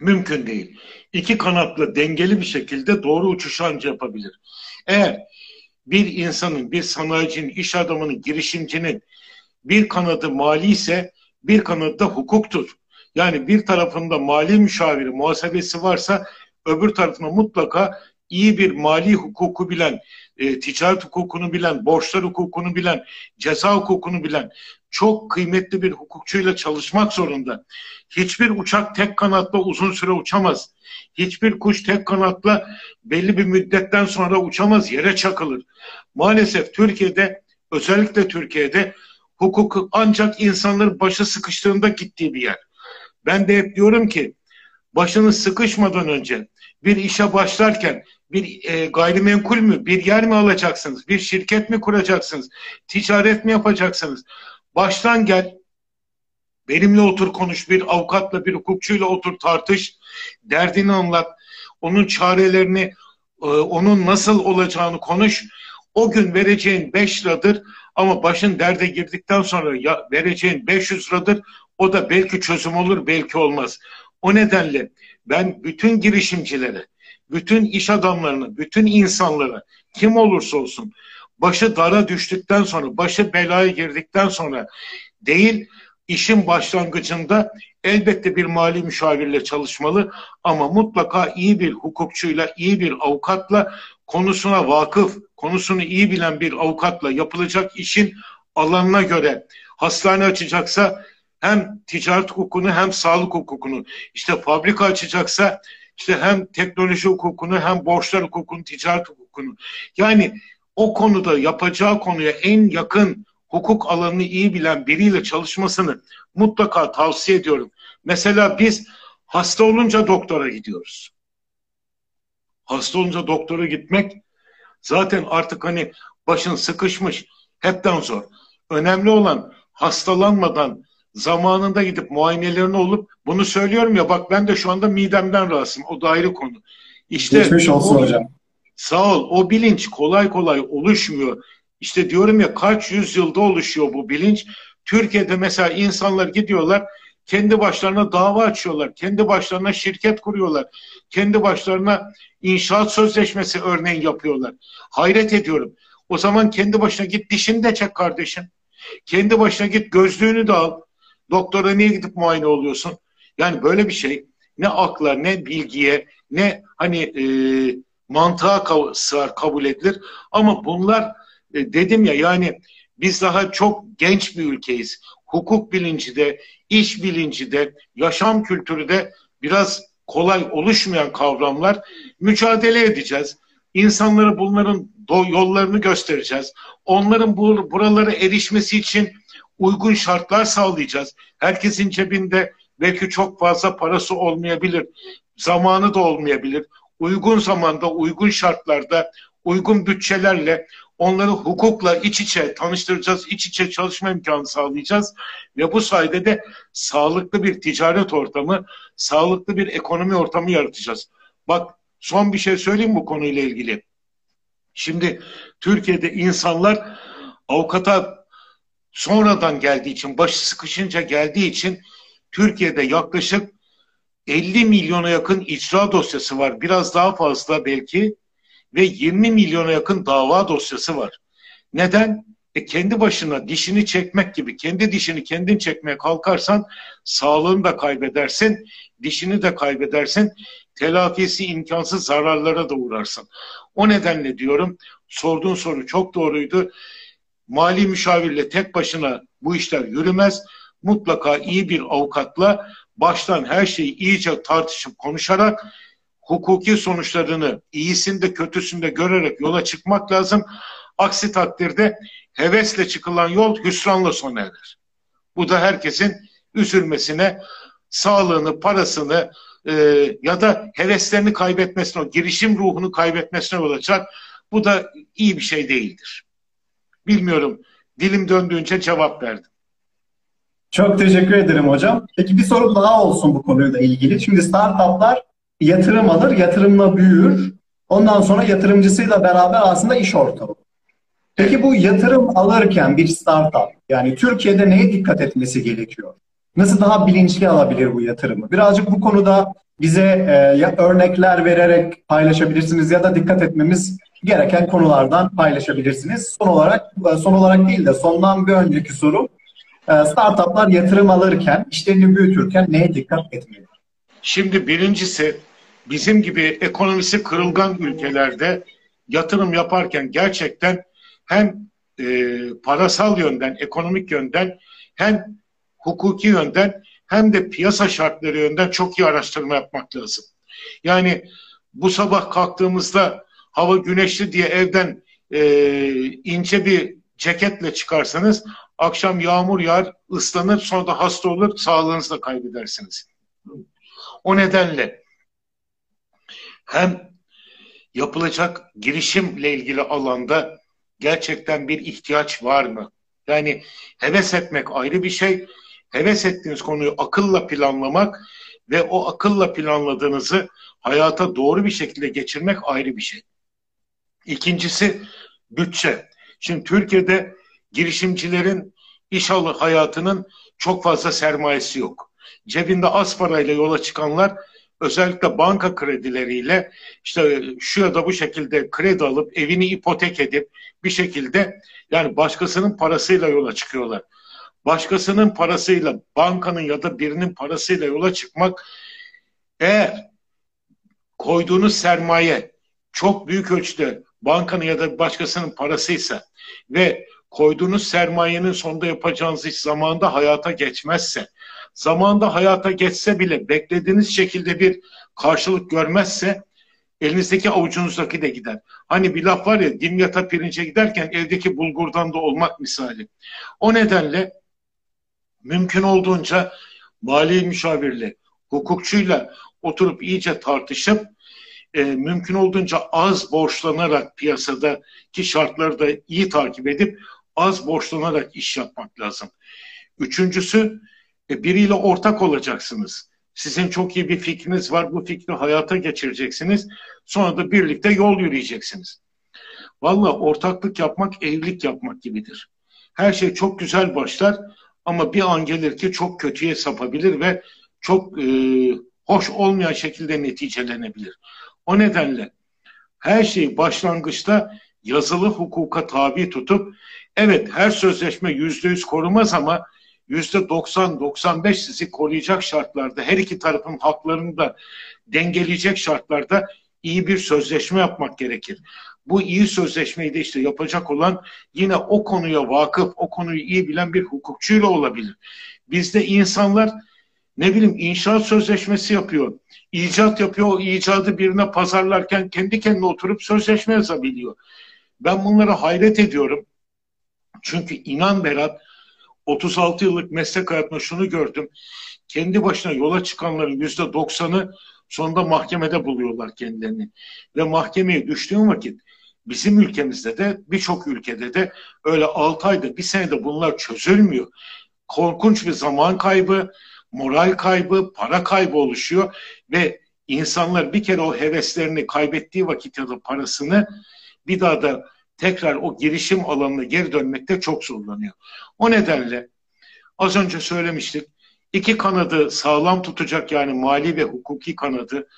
Mümkün değil. İki kanatla dengeli bir şekilde doğru uçuş anca yapabilir. Eğer bir insanın, bir sanayicinin, iş adamının, girişimcinin bir kanadı mali ise bir kanadı da hukuktur. Yani bir tarafında mali müşaviri, muhasebesi varsa öbür tarafında mutlaka iyi bir mali hukuku bilen, e, ticaret hukukunu bilen, borçlar hukukunu bilen, ceza hukukunu bilen çok kıymetli bir hukukçuyla çalışmak zorunda. Hiçbir uçak tek kanatla uzun süre uçamaz. Hiçbir kuş tek kanatla belli bir müddetten sonra uçamaz, yere çakılır. Maalesef Türkiye'de, özellikle Türkiye'de hukuk ancak insanların başı sıkıştığında gittiği bir yer. Ben de hep diyorum ki başınız sıkışmadan önce bir işe başlarken bir e, gayrimenkul mü, bir yer mi alacaksınız, bir şirket mi kuracaksınız, ticaret mi yapacaksınız? Baştan gel, benimle otur konuş, bir avukatla, bir hukukçuyla otur tartış, derdini anlat, onun çarelerini, e, onun nasıl olacağını konuş. O gün vereceğin 5 liradır ama başın derde girdikten sonra ya vereceğin 500 liradır. O da belki çözüm olur, belki olmaz. O nedenle ben bütün girişimcilere, bütün iş adamlarına, bütün insanlara kim olursa olsun başı dara düştükten sonra, başı belaya girdikten sonra değil, işin başlangıcında elbette bir mali müşavirle çalışmalı ama mutlaka iyi bir hukukçuyla, iyi bir avukatla konusuna vakıf, konusunu iyi bilen bir avukatla yapılacak işin alanına göre hastane açacaksa hem ticaret hukukunu hem sağlık hukukunu, işte fabrika açacaksa işte hem teknoloji hukukunu hem borçlar hukukunu, ticaret hukukunu. Yani o konuda yapacağı konuya en yakın hukuk alanını iyi bilen biriyle çalışmasını mutlaka tavsiye ediyorum. Mesela biz hasta olunca doktora gidiyoruz. Hasta olunca doktora gitmek zaten artık hani başın sıkışmış hepten zor. Önemli olan hastalanmadan zamanında gidip muayenelerini olup bunu söylüyorum ya bak ben de şu anda midemden rahatsızım. O da ayrı konu. İşte Geçmiş olsun o, hocam. Sağ ol. O bilinç kolay kolay oluşmuyor. İşte diyorum ya kaç yüzyılda oluşuyor bu bilinç. Türkiye'de mesela insanlar gidiyorlar kendi başlarına dava açıyorlar. Kendi başlarına şirket kuruyorlar. Kendi başlarına inşaat sözleşmesi örneğin yapıyorlar. Hayret ediyorum. O zaman kendi başına git dişini de çek kardeşim. Kendi başına git gözlüğünü de al. Doktora niye gidip muayene oluyorsun? Yani böyle bir şey ne akla ne bilgiye ne hani e, mantığa sığar kabul edilir. Ama bunlar e, dedim ya yani biz daha çok genç bir ülkeyiz. Hukuk bilinci de, iş bilinci de, yaşam kültürü de biraz kolay oluşmayan kavramlar. Mücadele edeceğiz. İnsanlara bunların yollarını göstereceğiz. Onların bu, buralara erişmesi için uygun şartlar sağlayacağız. Herkesin cebinde belki çok fazla parası olmayabilir, zamanı da olmayabilir. Uygun zamanda, uygun şartlarda, uygun bütçelerle onları hukukla iç içe tanıştıracağız, iç içe çalışma imkanı sağlayacağız ve bu sayede de sağlıklı bir ticaret ortamı, sağlıklı bir ekonomi ortamı yaratacağız. Bak son bir şey söyleyeyim bu konuyla ilgili. Şimdi Türkiye'de insanlar avukata sonradan geldiği için, başı sıkışınca geldiği için Türkiye'de yaklaşık 50 milyona yakın icra dosyası var. Biraz daha fazla belki ve 20 milyona yakın dava dosyası var. Neden? E kendi başına dişini çekmek gibi kendi dişini kendin çekmeye kalkarsan sağlığını da kaybedersin, dişini de kaybedersin, telafisi imkansız zararlara da uğrarsın. O nedenle diyorum sorduğun soru çok doğruydu. Mali müşavirle tek başına bu işler yürümez. Mutlaka iyi bir avukatla baştan her şeyi iyice tartışıp konuşarak hukuki sonuçlarını iyisinde kötüsünde görerek yola çıkmak lazım. Aksi takdirde hevesle çıkılan yol hüsranla sona erer. Bu da herkesin üzülmesine, sağlığını, parasını e, ya da heveslerini kaybetmesine, o girişim ruhunu kaybetmesine yol açar. Bu da iyi bir şey değildir. Bilmiyorum. Dilim döndüğünce cevap verdim. Çok teşekkür ederim hocam. Peki bir soru daha olsun bu konuyla ilgili. Şimdi startuplar yatırım alır, yatırımla büyür. Ondan sonra yatırımcısıyla beraber aslında iş ortamı. Peki bu yatırım alırken bir startup yani Türkiye'de neye dikkat etmesi gerekiyor? Nasıl daha bilinçli alabilir bu yatırımı? Birazcık bu konuda bize e, ya örnekler vererek paylaşabilirsiniz ya da dikkat etmemiz gereken konulardan paylaşabilirsiniz. Son olarak e, son olarak değil de sondan bir önceki soru e, startuplar yatırım alırken, işlerini büyütürken neye dikkat etmeli? Şimdi birincisi bizim gibi ekonomisi kırılgan ülkelerde yatırım yaparken gerçekten hem e, parasal yönden, ekonomik yönden hem hukuki yönden hem de piyasa şartları yönden çok iyi araştırma yapmak lazım. Yani bu sabah kalktığımızda hava güneşli diye evden e, ince bir ceketle çıkarsanız akşam yağmur yağar, ıslanır, sonra da hasta olur, sağlığınızı da kaybedersiniz. O nedenle hem yapılacak girişimle ilgili alanda gerçekten bir ihtiyaç var mı? Yani heves etmek ayrı bir şey. Heves ettiğiniz konuyu akılla planlamak ve o akılla planladığınızı hayata doğru bir şekilde geçirmek ayrı bir şey. İkincisi bütçe. Şimdi Türkiye'de girişimcilerin iş hayatının çok fazla sermayesi yok. Cebinde az parayla yola çıkanlar özellikle banka kredileriyle işte şu ya da bu şekilde kredi alıp evini ipotek edip bir şekilde yani başkasının parasıyla yola çıkıyorlar. Başkasının parasıyla bankanın ya da birinin parasıyla yola çıkmak eğer koyduğunuz sermaye çok büyük ölçüde bankanın ya da başkasının parasıysa ve koyduğunuz sermayenin sonunda yapacağınız iş zamanda hayata geçmezse, zamanda hayata geçse bile beklediğiniz şekilde bir karşılık görmezse elinizdeki avucunuzdaki de gider. Hani bir laf var ya dimyata pirince giderken evdeki bulgurdan da olmak misali. O nedenle mümkün olduğunca mali müşavirle, hukukçuyla oturup iyice tartışıp e, mümkün olduğunca az borçlanarak piyasadaki şartları da iyi takip edip az borçlanarak iş yapmak lazım. Üçüncüsü e, biriyle ortak olacaksınız. Sizin çok iyi bir fikriniz var. Bu fikri hayata geçireceksiniz. Sonra da birlikte yol yürüyeceksiniz. Valla ortaklık yapmak evlilik yapmak gibidir. Her şey çok güzel başlar ama bir an gelir ki çok kötüye sapabilir ve çok e, hoş olmayan şekilde neticelenebilir. O nedenle her şeyi başlangıçta yazılı hukuka tabi tutup evet her sözleşme yüzde yüz korumaz ama yüzde 90-95 sizi koruyacak şartlarda her iki tarafın haklarını da dengeleyecek şartlarda iyi bir sözleşme yapmak gerekir. Bu iyi sözleşmeyi de işte yapacak olan yine o konuya vakıf, o konuyu iyi bilen bir hukukçuyla olabilir. Bizde insanlar ne bileyim inşaat sözleşmesi yapıyor. icat yapıyor. O icadı birine pazarlarken kendi kendine oturup sözleşme yazabiliyor. Ben bunlara hayret ediyorum. Çünkü inan Berat 36 yıllık meslek hayatında şunu gördüm. Kendi başına yola çıkanların yüzde 90'ı sonunda mahkemede buluyorlar kendilerini. Ve mahkemeye düştüğüm vakit bizim ülkemizde de birçok ülkede de öyle 6 ayda bir senede bunlar çözülmüyor. Korkunç bir zaman kaybı, moral kaybı, para kaybı oluşuyor ve insanlar bir kere o heveslerini kaybettiği vakit ya da parasını bir daha da tekrar o girişim alanına geri dönmekte çok zorlanıyor. O nedenle az önce söylemiştik iki kanadı sağlam tutacak yani mali ve hukuki kanadı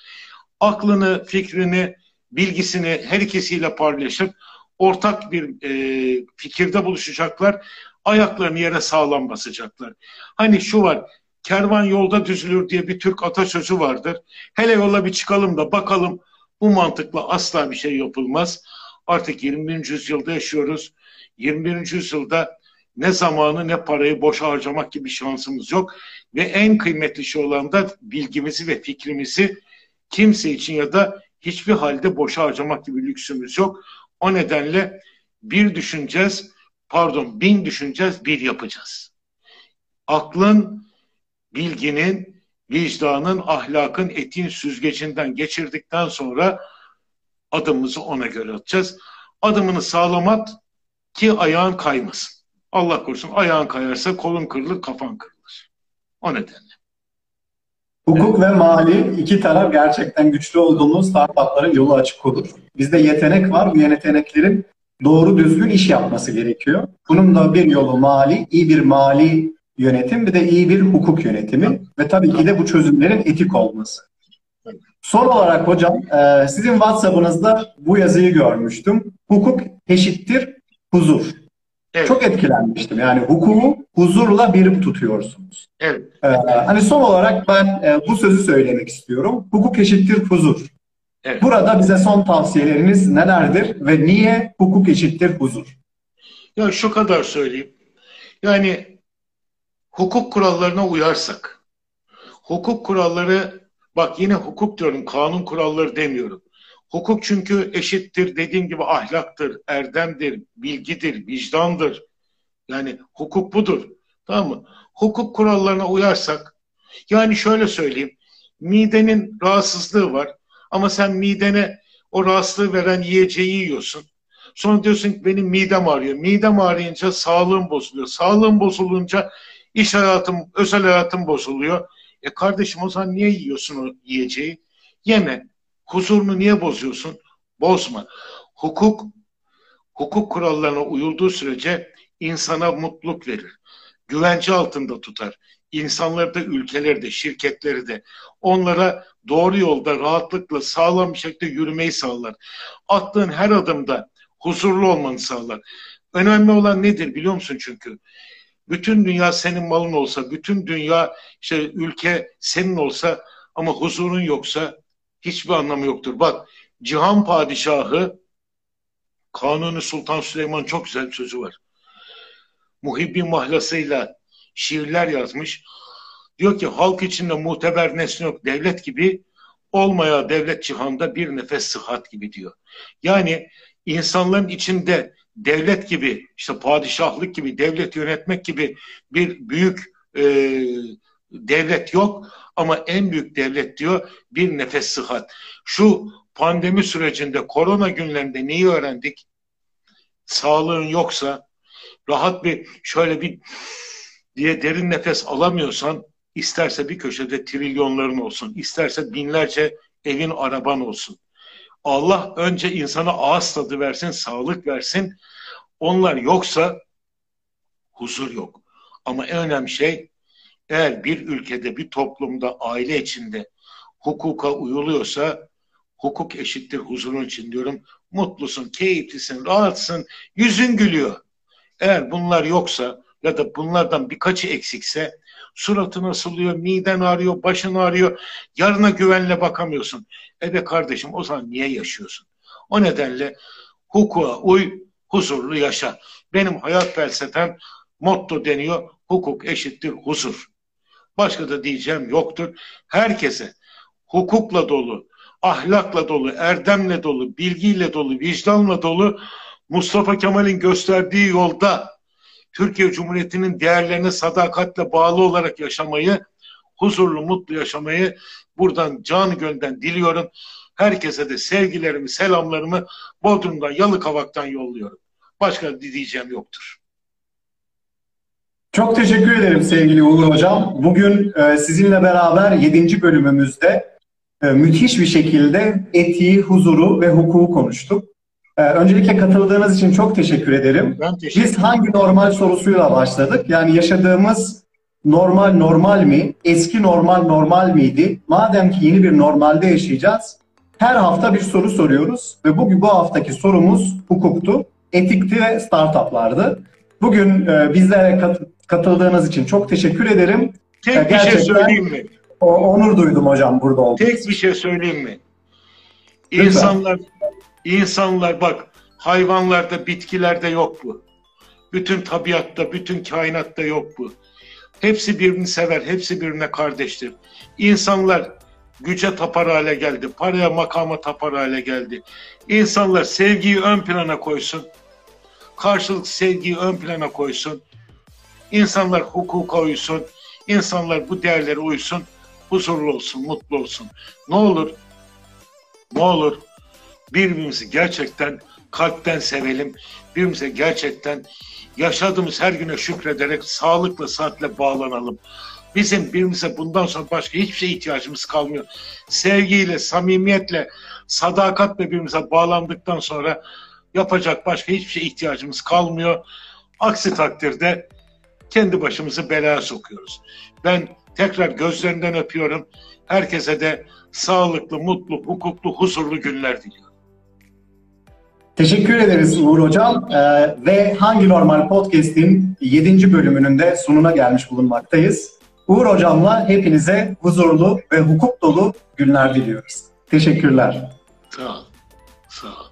aklını, fikrini, bilgisini her ikisiyle paylaşıp ortak bir e, fikirde buluşacaklar. Ayaklarını yere sağlam basacaklar. Hani şu var kervan yolda düzülür diye bir Türk atasözü vardır. Hele yola bir çıkalım da bakalım bu mantıkla asla bir şey yapılmaz. Artık 21. yüzyılda yaşıyoruz. 21. yüzyılda ne zamanı ne parayı boş harcamak gibi şansımız yok. Ve en kıymetli şey olan da bilgimizi ve fikrimizi kimse için ya da hiçbir halde boş harcamak gibi lüksümüz yok. O nedenle bir düşüneceğiz, pardon bin düşüneceğiz, bir yapacağız. Aklın, bilginin, vicdanın, ahlakın, etin süzgecinden geçirdikten sonra adımımızı ona göre atacağız. Adımını sağlam at ki ayağın kaymasın. Allah korusun ayağın kayarsa kolun kırılır, kafan kırılır. O nedenle. Hukuk ve mali iki taraf gerçekten güçlü olduğumuz startupların yolu açık olur. Bizde yetenek var. Bu yeteneklerin doğru düzgün iş yapması gerekiyor. Bunun da bir yolu mali, iyi bir mali yönetim bir de iyi bir hukuk yönetimi ve tabii ki de bu çözümlerin etik olması. Son olarak hocam e, sizin WhatsApp'ınızda bu yazıyı görmüştüm. Hukuk eşittir huzur. Evet. Çok etkilenmiştim. Yani hukuku huzurla birim tutuyorsunuz. Evet. Ee, hani son olarak ben e, bu sözü söylemek istiyorum. Hukuk eşittir huzur. Evet. Burada bize son tavsiyeleriniz nelerdir ve niye hukuk eşittir huzur? Ya şu kadar söyleyeyim. Yani hukuk kurallarına uyarsak, hukuk kuralları, bak yine hukuk diyorum, kanun kuralları demiyorum. Hukuk çünkü eşittir, dediğim gibi ahlaktır, erdemdir, bilgidir, vicdandır. Yani hukuk budur. Tamam mı? Hukuk kurallarına uyarsak, yani şöyle söyleyeyim, midenin rahatsızlığı var ama sen midene o rahatsızlığı veren yiyeceği yiyorsun. Sonra diyorsun ki benim midem ağrıyor. Midem ağrıyınca sağlığım bozuluyor. Sağlığım bozulunca iş hayatım, özel hayatım bozuluyor. E kardeşim o zaman niye yiyorsun o yiyeceği? Yeme. Huzurunu niye bozuyorsun? Bozma. Hukuk hukuk kurallarına uyulduğu sürece insana mutluluk verir. Güvence altında tutar. İnsanları da, ülkeleri de, şirketleri de onlara doğru yolda rahatlıkla sağlam bir şekilde yürümeyi sağlar. Attığın her adımda huzurlu olmanı sağlar. Önemli olan nedir biliyor musun çünkü? Bütün dünya senin malın olsa, bütün dünya işte ülke senin olsa ama huzurun yoksa hiçbir anlamı yoktur. Bak Cihan Padişahı Kanuni Sultan Süleyman çok güzel bir sözü var. Muhibbi mahlasıyla şiirler yazmış. Diyor ki halk içinde muteber nesne yok devlet gibi olmaya devlet cihanda bir nefes sıhhat gibi diyor. Yani insanların içinde devlet gibi işte padişahlık gibi devlet yönetmek gibi bir büyük e, devlet yok ama en büyük devlet diyor bir nefes sıhhat. Şu pandemi sürecinde korona günlerinde neyi öğrendik? Sağlığın yoksa rahat bir şöyle bir diye derin nefes alamıyorsan isterse bir köşede trilyonların olsun, isterse binlerce evin araban olsun. Allah önce insana ağız tadı versin, sağlık versin. Onlar yoksa huzur yok. Ama en önemli şey eğer bir ülkede, bir toplumda, aile içinde hukuka uyuluyorsa hukuk eşittir huzurun için diyorum. Mutlusun, keyiflisin, rahatsın, yüzün gülüyor. Eğer bunlar yoksa ya da bunlardan birkaçı eksikse suratın asılıyor, miden ağrıyor, başın ağrıyor. Yarına güvenle bakamıyorsun. E be kardeşim o zaman niye yaşıyorsun? O nedenle hukuka uy, huzurlu yaşa. Benim hayat felsefem motto deniyor. Hukuk eşittir huzur. Başka da diyeceğim yoktur. Herkese hukukla dolu, ahlakla dolu, erdemle dolu, bilgiyle dolu, vicdanla dolu Mustafa Kemal'in gösterdiği yolda Türkiye Cumhuriyeti'nin değerlerine sadakatle bağlı olarak yaşamayı, huzurlu, mutlu yaşamayı buradan canı gönülden diliyorum. Herkese de sevgilerimi, selamlarımı Bodrum'dan, Yalıkavak'tan yolluyorum. Başka diyeceğim yoktur. Çok teşekkür ederim sevgili Uğur Hocam. Bugün e, sizinle beraber 7. bölümümüzde e, müthiş bir şekilde etiği, huzuru ve hukuku konuştuk. E, öncelikle katıldığınız için çok teşekkür ederim. Ben teşekkür Biz hangi normal sorusuyla başladık? Yani yaşadığımız normal normal mi? Eski normal normal miydi? Madem ki yeni bir normalde yaşayacağız, her hafta bir soru soruyoruz ve bugün bu haftaki sorumuz hukuktu, etikti ve startuplardı. Bugün bizlere katıldığınız için çok teşekkür ederim. Tek e, bir şey söyleyeyim mi? O, onur duydum hocam burada olduğunuz Tek bir şey söyleyeyim mi? İnsanlar, insanlar bak hayvanlarda, bitkilerde yok bu. Bütün tabiatta, bütün kainatta yok bu. Hepsi birbirini sever, hepsi birbirine kardeştir. İnsanlar güce tapar hale geldi, paraya makama tapar hale geldi. İnsanlar sevgiyi ön plana koysun, karşılık sevgiyi ön plana koysun. İnsanlar hukuka uysun, insanlar bu değerlere uysun, huzurlu olsun, mutlu olsun. Ne olur, ne olur birbirimizi gerçekten kalpten sevelim. Birbirimize gerçekten yaşadığımız her güne şükrederek sağlıkla, saatle bağlanalım. Bizim birbirimize bundan sonra başka hiçbir şey ihtiyacımız kalmıyor. Sevgiyle, samimiyetle, sadakatle birbirimize bağlandıktan sonra yapacak başka hiçbir şey ihtiyacımız kalmıyor. Aksi takdirde kendi başımızı belaya sokuyoruz. Ben tekrar gözlerinden öpüyorum. Herkese de sağlıklı, mutlu, hukuklu, huzurlu günler diliyorum. Teşekkür ederiz Uğur Hocam ee, ve Hangi Normal Podcast'in 7. bölümünün de sonuna gelmiş bulunmaktayız. Uğur Hocam'la hepinize huzurlu ve hukuk dolu günler diliyoruz. Teşekkürler. Sağ ol. Sağ ol.